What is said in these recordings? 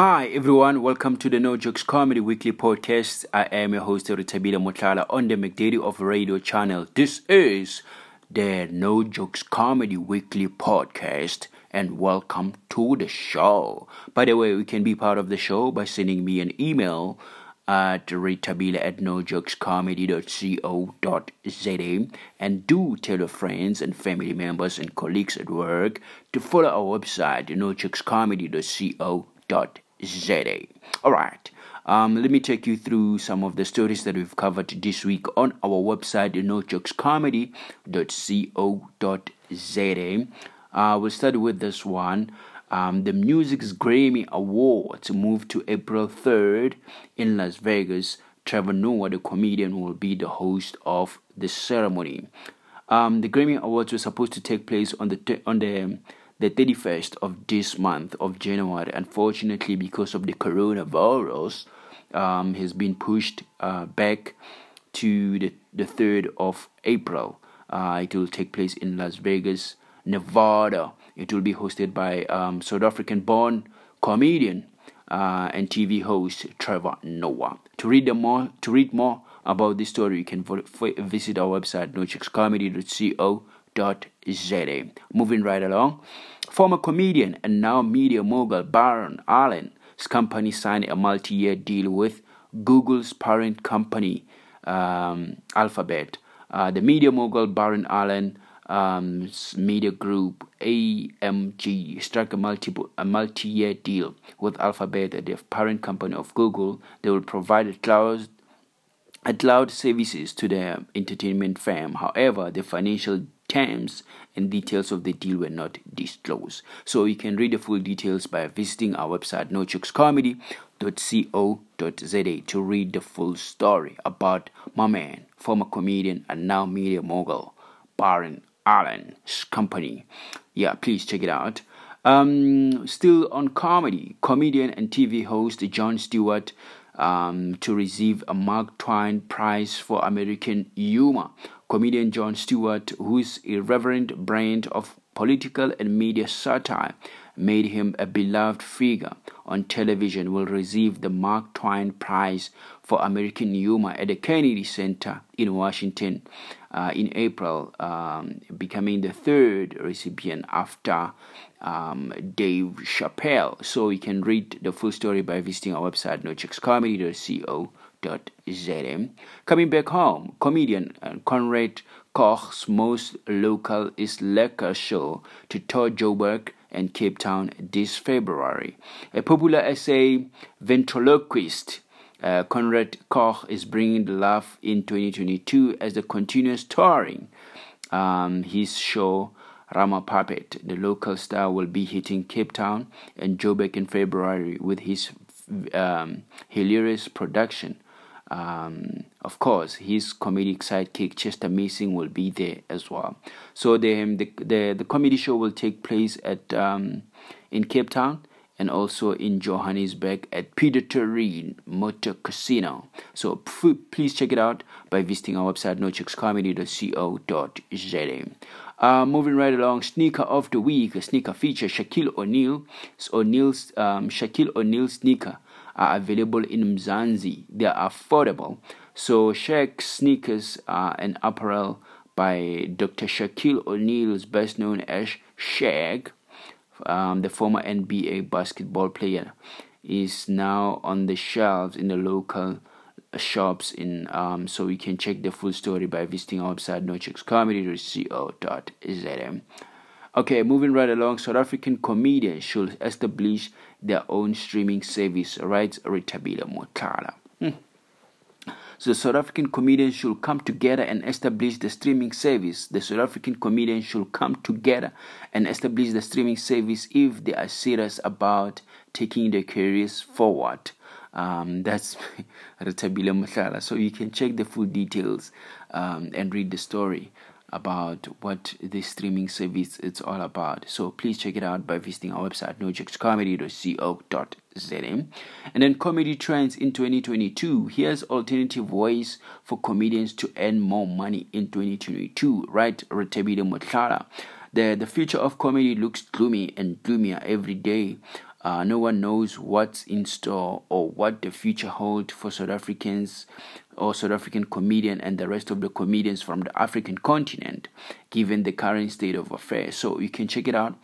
Hi everyone, welcome to the No Jokes Comedy Weekly Podcast. I am your host Ritabila Motlala on the McDaddy of Radio channel. This is the No Jokes Comedy Weekly Podcast and welcome to the show. By the way, you can be part of the show by sending me an email at ritabila at nojokescomedy.co.za and do tell your friends and family members and colleagues at work to follow our website nojokescomedy.co.za. All right. Um, let me take you through some of the stories that we've covered this week on our website, nojokescomedy.co.za. Uh, we'll start with this one. Um, the Music's Grammy Awards move to April 3rd in Las Vegas. Trevor Noah, the comedian, will be the host of the ceremony. Um, the Grammy Awards were supposed to take place on the t- on the the 31st of this month of January. Unfortunately, because of the coronavirus, um, has been pushed uh, back to the, the 3rd of April. Uh, it will take place in Las Vegas, Nevada. It will be hosted by um, South African born comedian uh, and TV host Trevor Noah. To read the more to read more about this story, you can visit our website nojokescomedy.co.za. Moving right along, former comedian and now media mogul Byron Allen's company signed a multi-year deal with Google's parent company um, Alphabet. Uh, the media mogul Byron Allen um, media group AMG struck a multiple a multi-year deal with Alphabet, the parent company of Google. They will provide cloud cloud services to the entertainment firm. However, the financial terms and details of the deal were not disclosed. So you can read the full details by visiting our website nojokescomedy.co.za to read the full story about my man, former comedian and now media mogul, Byron Allen's company. Yeah, please check it out. Um, still on comedy, comedian and TV host Jon Stewart um, to receive a Mark Twain Prize for American Humor. Comedian Jon Stewart, whose irreverent brand of political and media satire made him a beloved figure on television, will receive the Mark Twain Prize for American Humor at the Kennedy Center in Washington uh, in April, um, becoming the third recipient after um, Dave Chappelle. So you can read the full story by visiting our website, nojokescomedy.co.za. Coming back home, comedian Conrad Koch's most local is Lekker show to tour Joburg and Cape Town this February. A popular essay ventriloquist uh, Conrad Koch is bringing the laugh in 2022 as the continuous touring. Um, his show Rama Puppet, the local star, will be hitting Cape Town and Joburg in February with his um, hilarious production. Um, of course, his comedic sidekick Chester Missing will be there as well. So the the the, the comedy show will take place at um, in Cape Town and also in Johannesburg at Pieter Toerien Motor Casino. So p- please check it out by visiting our website nojokescomedy.co.za. Uh, moving right along, sneaker of the week, a sneaker feature Shaquille O'Neal. O'Neal's um, Shaquille O'Neal sneaker are available in Mzansi. They are affordable. So Shaq sneakers are an apparel by Dr. Shaquille O'Neal, best known as Shaq um, the former NBA basketball player, is now on the shelves in the local shops in um, so you can check the full story by visiting our website nojokescomedy.co.za okay moving right along south african comedians should establish their own streaming service writes ritabila motlala hmm. So South African comedians should come together and establish the streaming service. The South African comedians should come together and establish the streaming service if they are serious about taking their careers forward. Um, that's Ritabile Mashala. So you can check the full details um, and read the story about what this streaming service is all about. So please check it out by visiting our website nojokescomedy.co.za. And then comedy trends in 2022. Here's alternative ways for comedians to earn more money in 2022. Right, Retebide Motlala. The, the future of comedy looks gloomy and gloomier every day. Uh, no one knows what's in store or what the future holds for South Africans or South African comedian and the rest of the comedians from the African continent, given the current state of affairs. So you can check it out.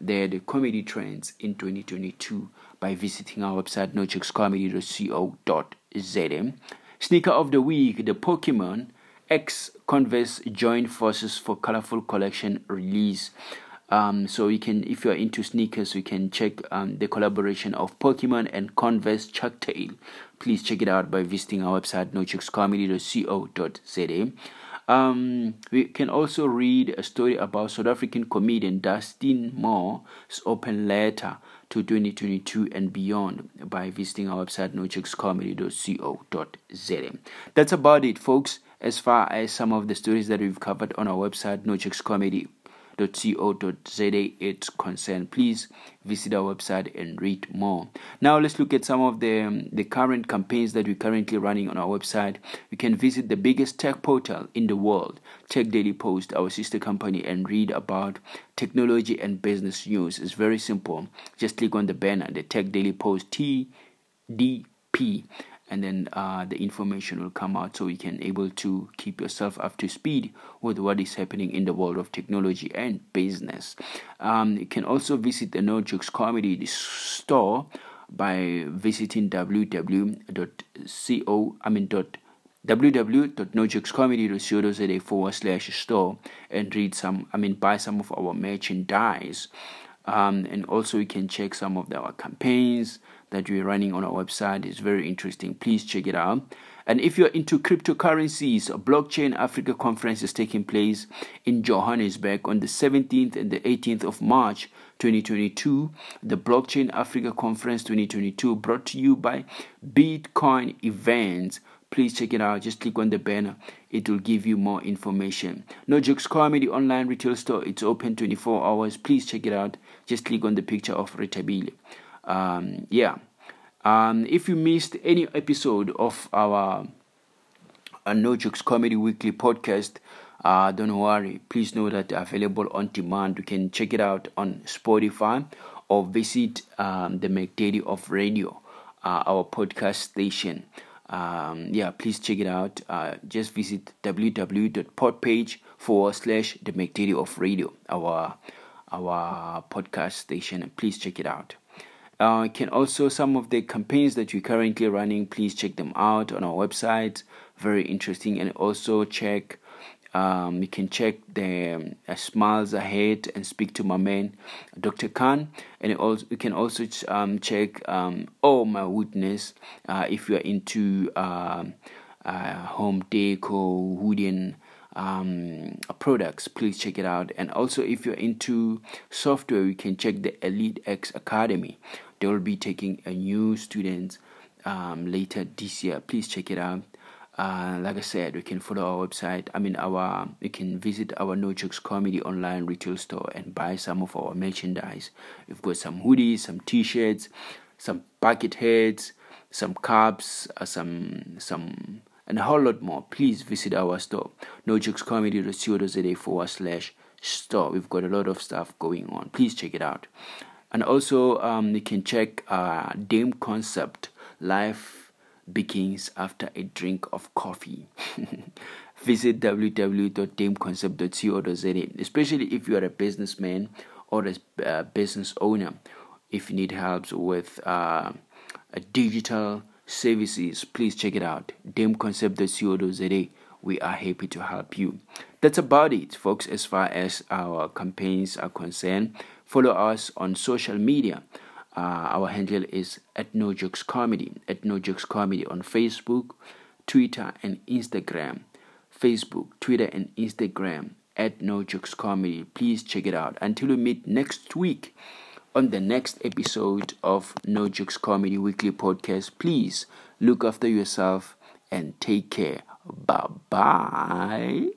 There, the comedy trends in 2022 by visiting our website nojokescomedy.co.za. Sneaker of the week: the Pokemon X Converse joined forces for colorful collection release. Um, so you can, if you're into sneakers, you can check um, the collaboration of Pokemon and Converse Chuck Taylor. Please check it out by visiting our website nojokescomedy.co.za. Um, we can also read a story about South African comedian Dustin Moore's open letter to 2022 and beyond by visiting our website nojokescomedy.co.za. That's about it, folks, as far as some of the stories that we've covered on our website, nojokescomedy.co.za co.za it's concerned please visit our website and read more. Now let's look at some of the um, the current campaigns that we're currently running on our website. You can visit the biggest tech portal in the world tech daily post our sister company and read about technology and business news. It's very simple. Just click on the banner the tech daily post tdp and then uh, the information will come out so you can able to keep yourself up to speed with what is happening in the world of technology and business. Um, you can also visit the no jokes comedy store by visiting www.co i mean dot www.nojokescomedy.co.za forward slash store and read some i mean buy some of our merchandise. Um, and also you can check some of our campaigns that we're running on our website. is very interesting. Please check it out. And if you're into cryptocurrencies, a blockchain Africa conference is taking place in Johannesburg on the 17th and the 18th of March 2022. The Blockchain Africa Conference 2022 brought to you by Bitcoin Events. Please check it out. Just click on the banner. It will give you more information. No Jokes Comedy online retail store. It's open 24 hours. Please check it out. Just click on the picture of Retabile um, yeah. Um, if you missed any episode of our uh, no jokes comedy weekly podcast uh, don't worry. Please know that available on demand. You can check it out on spotify or visit um, the mcdaily of radio uh, our podcast station. Um, yeah please check it out. Uh, just visit www.podpage forward slash the mcdaily of radio our our podcast station. Please check it out uh, can also some of the campaigns that we're currently running. Please check them out on our website. Very interesting, and also check. Um, you can check the um, uh, smiles ahead and speak to my man, Dr. Khan, and also you can also um, check um, oh my witness uh, if you are into um, uh, home decor wooden um, products, please check it out. And also, if you're into software, you can check the Elite X Academy they will be taking a new student um, later this year. Please check it out. Uh, like I said, you can follow our website. I mean, our you can visit our No Jokes Comedy online retail store and buy some of our merchandise. We've got some hoodies, some T-shirts, some bucket heads, some cups, uh, some some and a whole lot more. Please visit our store, No Jokes Comedy.co.za forward slash store. We've got a lot of stuff going on. Please check it out and also um, you can check uh, Dame Concept Life Begins After a Drink of Coffee. Visit www.dameconcept.co.za, especially if you are a businessman or a uh, business owner. If you need help with uh, a digital services, please check it out. dameconcept.co.za. We are happy to help you. That's about it, folks, as far as our campaigns are concerned. Follow us on social media. Uh, our handle is at No Jokes Comedy, at No Jokes Comedy on Facebook, Twitter, and Instagram. Facebook, Twitter, and Instagram at No Jokes Comedy. Please check it out. Until we meet next week on the next episode of No Jokes Comedy Weekly Podcast, please look after yourself and take care. Bye bye.